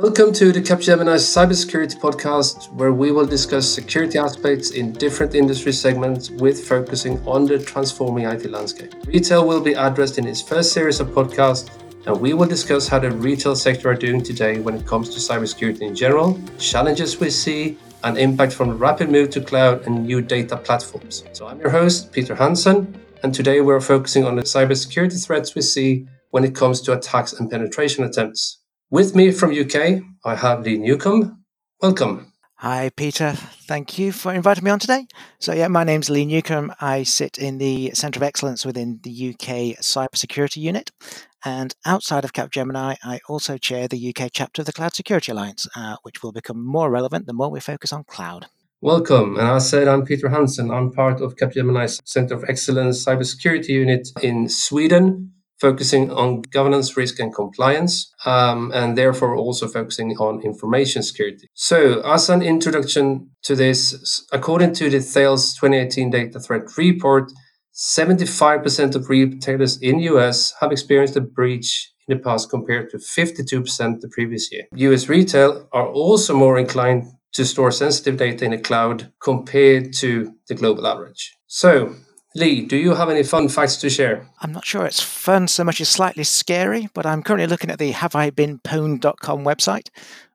Welcome to the Capgemini Cybersecurity Podcast, where we will discuss security aspects in different industry segments with focusing on the transforming IT landscape. Retail will be addressed in its first series of podcasts, and we will discuss how the retail sector are doing today when it comes to cybersecurity in general, challenges we see, and impact from the rapid move to cloud and new data platforms. So I'm your host, Peter Hansen, and today we're focusing on the cybersecurity threats we see when it comes to attacks and penetration attempts. With me from UK, I have Lee Newcomb. Welcome. Hi, Peter. Thank you for inviting me on today. So, yeah, my name's Lee Newcomb. I sit in the Centre of Excellence within the UK Cybersecurity Unit. And outside of Capgemini, I also chair the UK chapter of the Cloud Security Alliance, uh, which will become more relevant the more we focus on cloud. Welcome. And I said I'm Peter Hansen. I'm part of Capgemini's Center of Excellence Cybersecurity Unit in Sweden focusing on governance, risk, and compliance, um, and therefore also focusing on information security. So, as an introduction to this, according to the Thales 2018 Data Threat Report, 75% of retailers in US have experienced a breach in the past compared to 52% the previous year. US retail are also more inclined to store sensitive data in the cloud compared to the global average. So, Lee, do you have any fun facts to share? I'm not sure it's fun so much as slightly scary, but I'm currently looking at the haveibeenpwned.com website,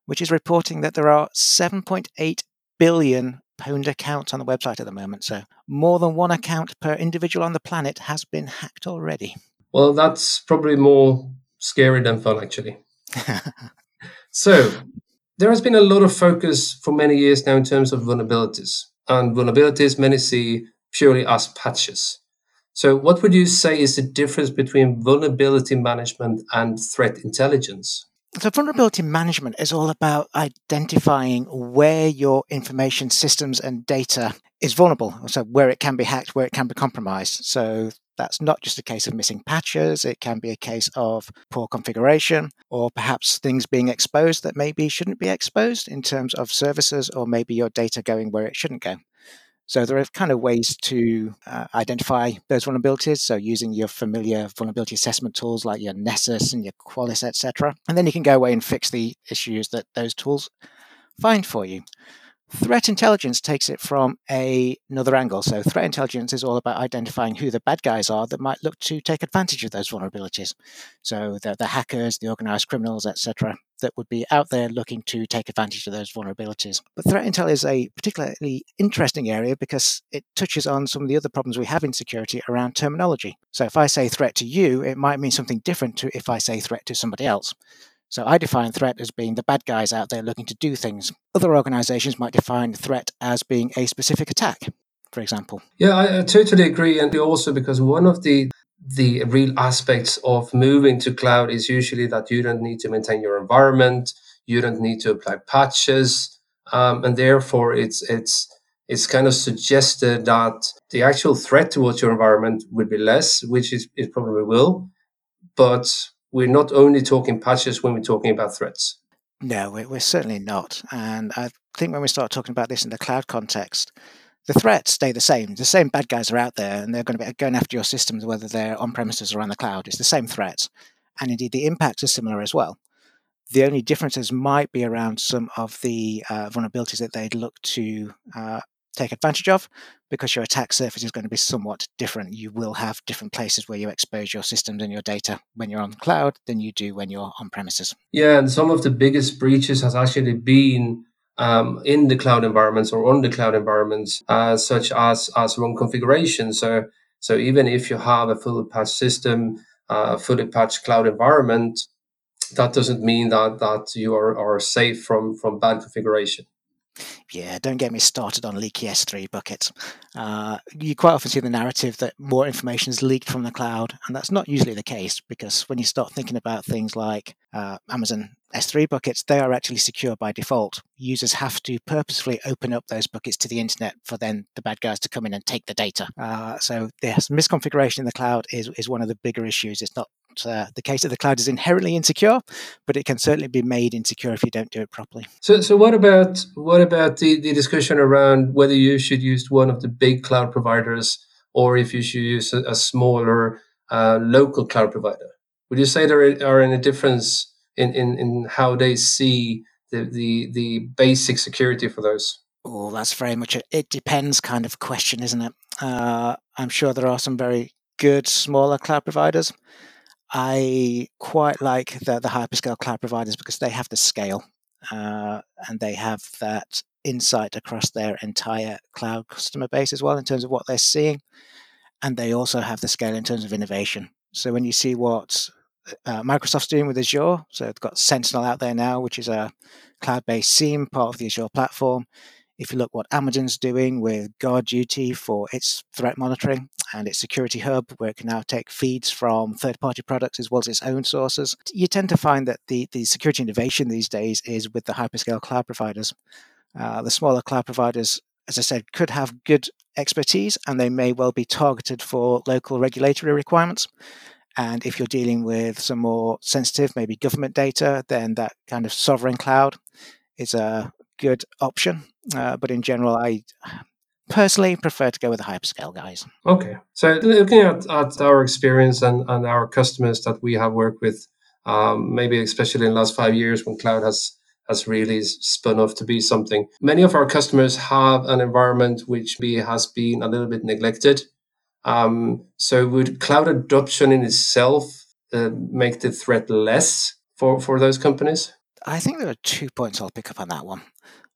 which is reporting that there are 7.8 billion pwned accounts on the website at the moment. So more than one account per individual on the planet has been hacked already. Well, that's probably more scary than fun, actually. so there has been a lot of focus for many years now in terms of vulnerabilities. And vulnerabilities, many see purely as patches. So, what would you say is the difference between vulnerability management and threat intelligence? So, vulnerability management is all about identifying where your information systems and data is vulnerable, so where it can be hacked, where it can be compromised. So, that's not just a case of missing patches, it can be a case of poor configuration or perhaps things being exposed that maybe shouldn't be exposed in terms of services or maybe your data going where it shouldn't go. So there are kind of ways to uh, identify those vulnerabilities. So using your familiar vulnerability assessment tools like your Nessus and your Qualys, etc. And then you can go away and fix the issues that those tools find for you. Threat intelligence takes it from a, another angle. So, threat intelligence is all about identifying who the bad guys are that might look to take advantage of those vulnerabilities. So, the, the hackers, the organized criminals, etc., that would be out there looking to take advantage of those vulnerabilities. But threat intel is a particularly interesting area because it touches on some of the other problems we have in security around terminology. So, if I say threat to you, it might mean something different to if I say threat to somebody else. So I define threat as being the bad guys out there looking to do things. Other organizations might define threat as being a specific attack, for example. Yeah, I, I totally agree. And also because one of the the real aspects of moving to cloud is usually that you don't need to maintain your environment, you don't need to apply patches, um, and therefore it's it's it's kind of suggested that the actual threat towards your environment would be less, which is it probably will, but we're not only talking patches when we're talking about threats. No, we're certainly not. And I think when we start talking about this in the cloud context, the threats stay the same. The same bad guys are out there, and they're going to be going after your systems, whether they're on premises or on the cloud. It's the same threats, and indeed the impacts are similar as well. The only differences might be around some of the uh, vulnerabilities that they'd look to uh, take advantage of because your attack surface is going to be somewhat different. You will have different places where you expose your systems and your data when you're on the cloud than you do when you're on premises. Yeah, and some of the biggest breaches has actually been um, in the cloud environments or on the cloud environments, uh, such as as wrong configuration. So so even if you have a fully patched system, uh, fully patched cloud environment, that doesn't mean that that you are, are safe from from bad configuration. Yeah, don't get me started on leaky S3 buckets. Uh, you quite often see the narrative that more information is leaked from the cloud, and that's not usually the case because when you start thinking about things like uh, Amazon S3 buckets, they are actually secure by default. Users have to purposefully open up those buckets to the internet for then the bad guys to come in and take the data. Uh, so, yes, misconfiguration in the cloud is, is one of the bigger issues. It's not uh, the case that the cloud is inherently insecure, but it can certainly be made insecure if you don't do it properly. So, so what about what about the, the discussion around whether you should use one of the big cloud providers or if you should use a, a smaller uh, local cloud provider? Would you say there are any difference in, in, in how they see the, the, the basic security for those? Oh, that's very much a it depends kind of question, isn't it? Uh, I'm sure there are some very good smaller cloud providers. I quite like the, the hyperscale cloud providers because they have the scale uh, and they have that insight across their entire cloud customer base as well in terms of what they're seeing. And they also have the scale in terms of innovation. So when you see what uh, Microsoft's doing with Azure, so they've got Sentinel out there now, which is a cloud based SIEM part of the Azure platform. If you look what Amazon's doing with GuardDuty for its threat monitoring and its security hub, where it can now take feeds from third-party products as well as its own sources, you tend to find that the, the security innovation these days is with the hyperscale cloud providers. Uh, the smaller cloud providers, as I said, could have good expertise and they may well be targeted for local regulatory requirements. And if you're dealing with some more sensitive, maybe government data, then that kind of sovereign cloud is a good option. Uh, but in general, I personally prefer to go with the hyperscale guys. Okay. So looking at, at our experience and, and our customers that we have worked with, um, maybe especially in the last five years when cloud has has really spun off to be something. Many of our customers have an environment which be, has been a little bit neglected. Um, so would cloud adoption in itself uh, make the threat less for, for those companies? I think there are two points I'll pick up on that one.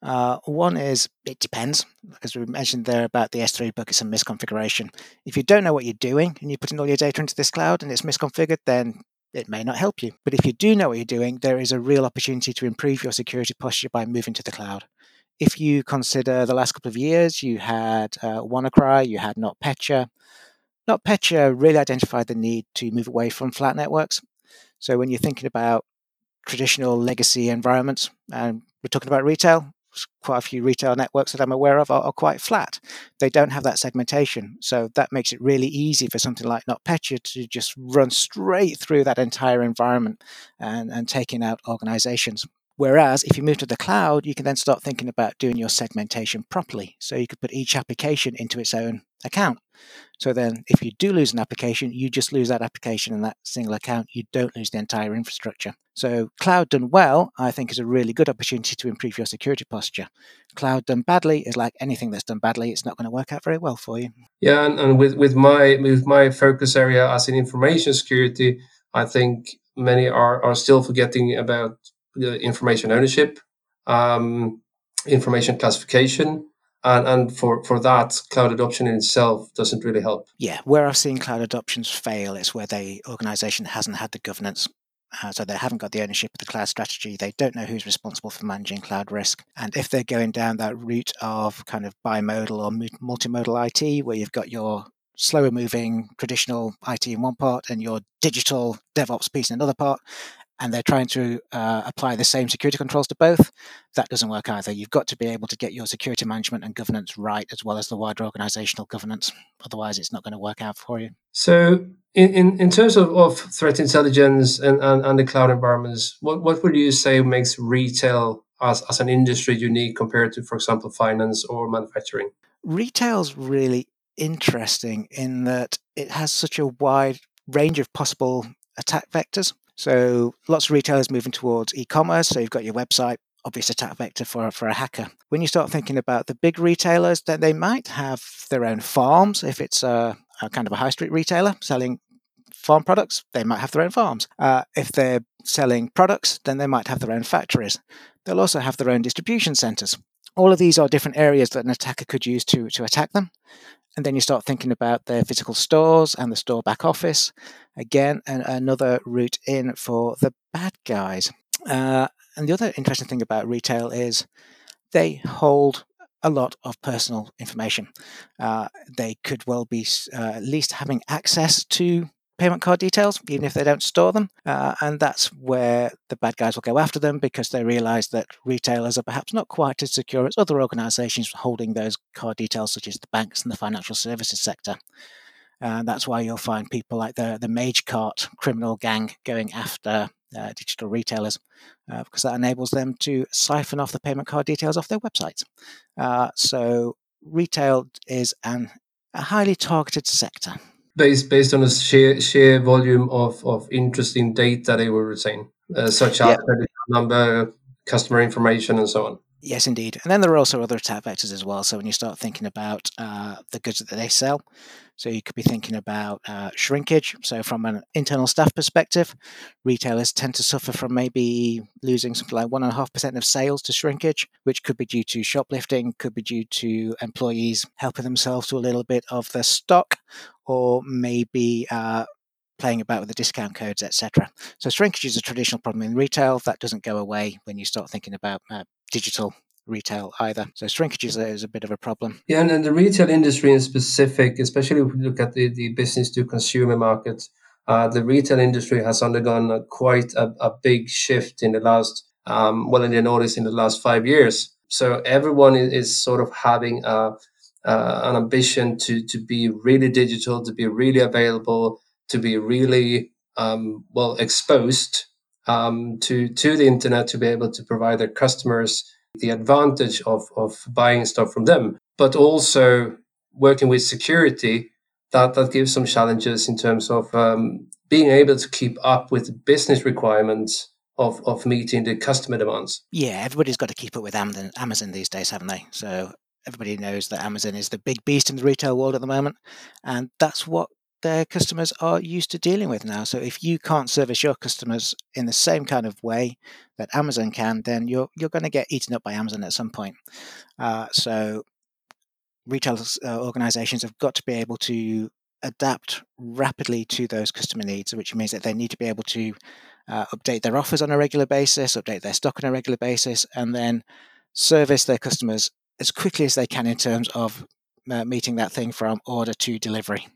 Uh, one is it depends, as we mentioned there about the S3 buckets and misconfiguration. If you don't know what you're doing and you're putting all your data into this cloud and it's misconfigured, then it may not help you. But if you do know what you're doing, there is a real opportunity to improve your security posture by moving to the cloud. If you consider the last couple of years, you had uh, WannaCry, you had NotPetya. NotPetya really identified the need to move away from flat networks. So when you're thinking about traditional legacy environments, and we're talking about retail, quite a few retail networks that I'm aware of are, are, quite flat. They don't have that segmentation. So that makes it really easy for something like NotPetya to just run straight through that entire environment and, and taking out organizations. Whereas if you move to the cloud, you can then start thinking about doing your segmentation properly. So you could put each application into its own account. So then, if you do lose an application, you just lose that application and that single account. You don't lose the entire infrastructure. So, cloud done well, I think, is a really good opportunity to improve your security posture. Cloud done badly is like anything that's done badly; it's not going to work out very well for you. Yeah, and, and with with my with my focus area as in information security, I think many are are still forgetting about the information ownership, um, information classification, and, and for, for that, cloud adoption in itself doesn't really help. Yeah, where I've seen cloud adoptions fail is where the organization hasn't had the governance. Uh, so they haven't got the ownership of the cloud strategy. They don't know who's responsible for managing cloud risk. And if they're going down that route of kind of bimodal or multimodal IT, where you've got your slower moving traditional IT in one part and your digital DevOps piece in another part, and they're trying to uh, apply the same security controls to both, that doesn't work either. You've got to be able to get your security management and governance right, as well as the wider organizational governance. Otherwise, it's not going to work out for you. So, in, in, in terms of, of threat intelligence and, and, and the cloud environments, what, what would you say makes retail as, as an industry unique compared to, for example, finance or manufacturing? Retail's really interesting in that it has such a wide range of possible attack vectors. So lots of retailers moving towards e-commerce. So you've got your website, obvious attack vector for, for a hacker. When you start thinking about the big retailers, then they might have their own farms. If it's a, a kind of a high street retailer selling farm products, they might have their own farms. Uh, if they're selling products, then they might have their own factories. They'll also have their own distribution centers. All of these are different areas that an attacker could use to, to attack them. And then you start thinking about their physical stores and the store back office. Again, an, another route in for the bad guys. Uh, and the other interesting thing about retail is they hold a lot of personal information. Uh, they could well be uh, at least having access to payment card details, even if they don't store them. Uh, and that's where the bad guys will go after them because they realize that retailers are perhaps not quite as secure as other organizations holding those card details, such as the banks and the financial services sector. And that's why you'll find people like the, the MageCart criminal gang going after uh, digital retailers uh, because that enables them to siphon off the payment card details off their websites. Uh, so retail is an, a highly targeted sector based based on a sheer sheer volume of of interesting data they will retain. uh, such as credit number, customer information, and so on. Yes, indeed. And then there are also other attack vectors as well. So when you start thinking about uh, the goods that they sell, so you could be thinking about uh, shrinkage. So from an internal staff perspective, retailers tend to suffer from maybe losing something like one and a half percent of sales to shrinkage, which could be due to shoplifting, could be due to employees helping themselves to a little bit of the stock, or maybe uh, playing about with the discount codes, etc. So shrinkage is a traditional problem in retail that doesn't go away when you start thinking about uh, digital retail either. So shrinkage is a, is a bit of a problem. Yeah, and, and the retail industry in specific, especially if we look at the, the business to consumer market, uh, the retail industry has undergone a, quite a, a, big shift in the last, um, well, in the notice in the last five years. So everyone is, is sort of having a, uh, an ambition to to be really digital, to be really available, to be really um, well exposed um, to to the internet, to be able to provide their customers the advantage of, of buying stuff from them, but also working with security that, that gives some challenges in terms of um, being able to keep up with business requirements of, of meeting the customer demands. Yeah, everybody's got to keep up with Amazon, Amazon these days, haven't they? So everybody knows that Amazon is the big beast in the retail world at the moment, and that's what their customers are used to dealing with now. So if you can't service your customers in the same kind of way that Amazon can, then you're you're going to get eaten up by Amazon at some point. Uh, so retail uh, organizations have got to be able to adapt rapidly to those customer needs, which means that they need to be able to uh, update their offers on a regular basis, update their stock on a regular basis, and then service their customers as quickly as they can in terms of uh, meeting that thing from order to delivery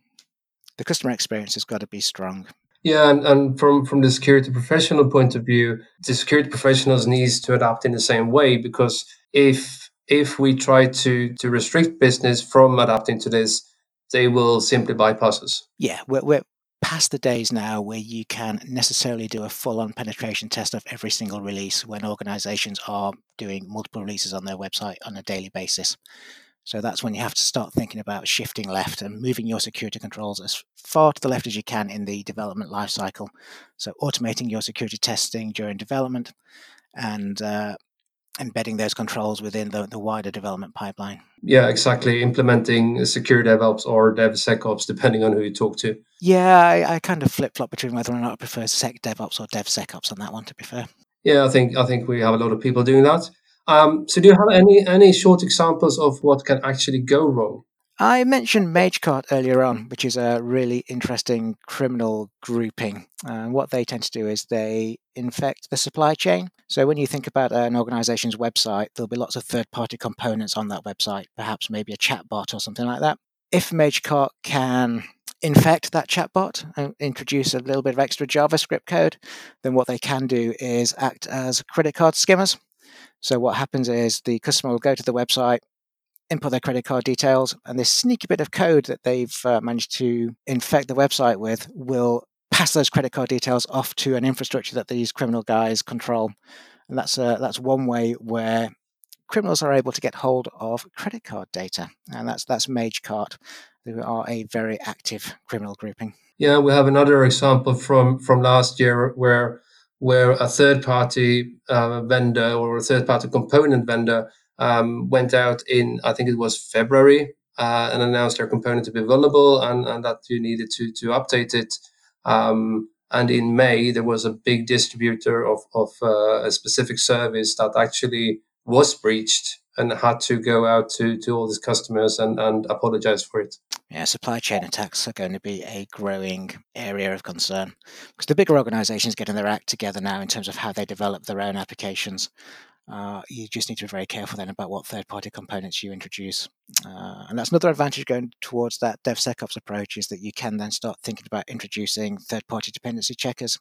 the customer experience has got to be strong. Yeah, and, and from, from the security professional point of view, the security professionals needs to adapt in the same way because if if we try to to restrict business from adapting to this, they will simply bypass us. Yeah, we're, we're past the days now where you can necessarily do a full-on penetration test of every single release when organizations are doing multiple releases on their website on a daily basis. So that's when you have to start thinking about shifting left and moving your security controls as far to the left as you can in the development lifecycle. So automating your security testing during development and uh, embedding those controls within the, the wider development pipeline. Yeah, exactly. Implementing secure DevOps or DevSecOps, depending on who you talk to. Yeah, I, I kind of flip flop between whether or not I prefer Sec DevOps or DevSecOps on that one. To be fair. Yeah, I think I think we have a lot of people doing that. Um, so, do you have any any short examples of what can actually go wrong? I mentioned MageCart earlier on, which is a really interesting criminal grouping. Uh, what they tend to do is they infect the supply chain. So when you think about an organization's website, there'll be lots of third party components on that website, perhaps maybe a chatbot or something like that. If MageCart can infect that chatbot and introduce a little bit of extra JavaScript code, then what they can do is act as credit card skimmers. So what happens is the customer will go to the website, input their credit card details, and this sneaky bit of code that they've uh, managed to infect the website with will pass those credit card details off to an infrastructure that these criminal guys control. And that's uh, that's one way where criminals are able to get hold of credit card data, and that's that's MageCart, who are a very active criminal grouping. Yeah, we have another example from from last year where where a third party uh, vendor or a third party component vendor um, went out in, I think it was February, uh, and announced their component to be vulnerable and, and that you needed to, to update it. Um, and in May, there was a big distributor of, of uh, a specific service that actually was breached and had to go out to, to all these customers and, and apologize for it. Yeah, supply chain attacks are going to be a growing area of concern because the bigger organizations getting their act together now in terms of how they develop their own applications. Uh, you just need to be very careful then about what third party components you introduce. Uh, and that's another advantage going towards that DevSecOps approach is that you can then start thinking about introducing third party dependency checkers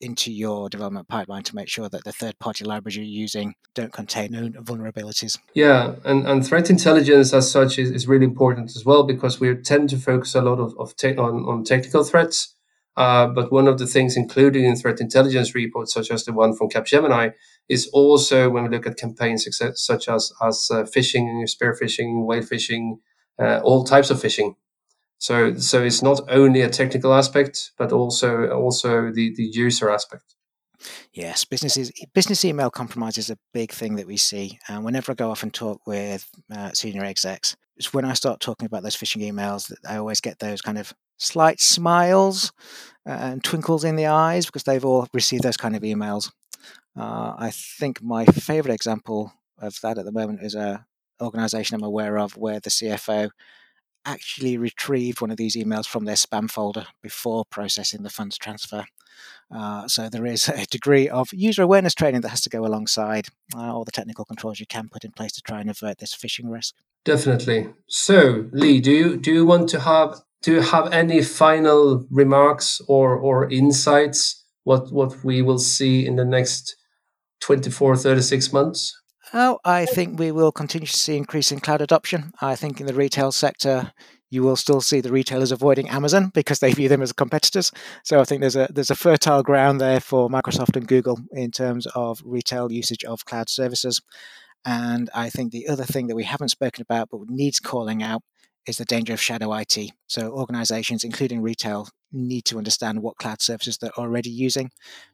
into your development pipeline to make sure that the third party libraries you're using don't contain known vulnerabilities. Yeah, and, and threat intelligence as such is, is really important as well because we tend to focus a lot of, of te- on, on technical threats. Uh, but one of the things included in threat intelligence reports, such as the one from Capgemini, is also when we look at campaigns such as as uh, phishing, spear phishing, whale phishing, uh, all types of phishing. So so it's not only a technical aspect, but also also the the user aspect. Yes, businesses business email compromise is a big thing that we see. And whenever I go off and talk with uh, senior execs, it's when I start talking about those phishing emails that I always get those kind of slight smiles uh, and twinkles in the eyes because they've all received those kind of emails. Uh, I think my favorite example of that at the moment is a organization I'm aware of where the CFO actually retrieved one of these emails from their spam folder before processing the funds transfer. Uh, so there is a degree of user awareness training that has to go alongside uh, all the technical controls you can put in place to try and avert this phishing risk. Definitely. So, Lee, do you do you want to have do you have any final remarks or or insights what what we will see in the next 24 36 months? Oh, I think we will continue to see increasing cloud adoption. I think in the retail sector, you will still see the retailers avoiding Amazon because they view them as competitors. So I think there's a there's a fertile ground there for Microsoft and Google in terms of retail usage of cloud services. And I think the other thing that we haven't spoken about but needs calling out is the danger of shadow IT. So organizations, including retail, need to understand what cloud services they're already using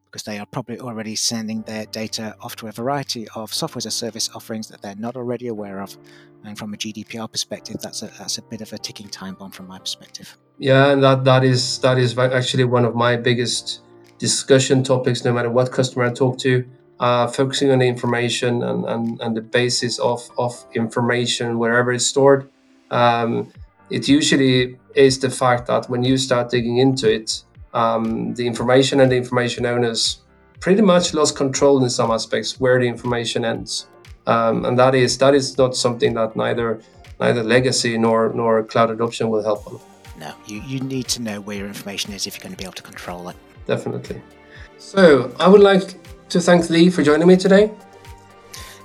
because they are probably already sending their data off to a variety of software as a service offerings that they're not already aware of. And from a GDPR perspective, that's a that's a bit of a ticking time bomb from my perspective. Yeah, and that that is that is actually one of my biggest discussion topics. No matter what customer I talk to, uh, focusing on the information and, and, and the basis of, of information wherever it's stored. Um, it usually is the fact that when you start digging into it, um, the information and the information owners pretty much lost control in some aspects where the information ends. Um, and that is that is not something that neither neither legacy nor nor cloud adoption will help on. No, you, you need to know where your information is if you're going to be able to control it. Definitely. So I would like to thank Lee for joining me today.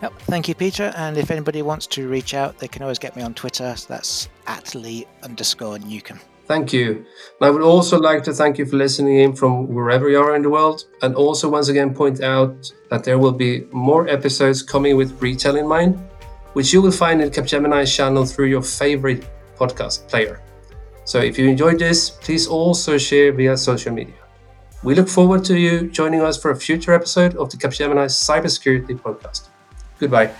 Yep, thank you, Peter. And if anybody wants to reach out, they can always get me on Twitter. So that's at Lee underscore Newcomb. Thank you. I would also like to thank you for listening in from wherever you are in the world. And also, once again, point out that there will be more episodes coming with retail in mind, which you will find in Capgemini's channel through your favorite podcast player. So if you enjoyed this, please also share via social media. We look forward to you joining us for a future episode of the Capgemini Cybersecurity Podcast. Goodbye.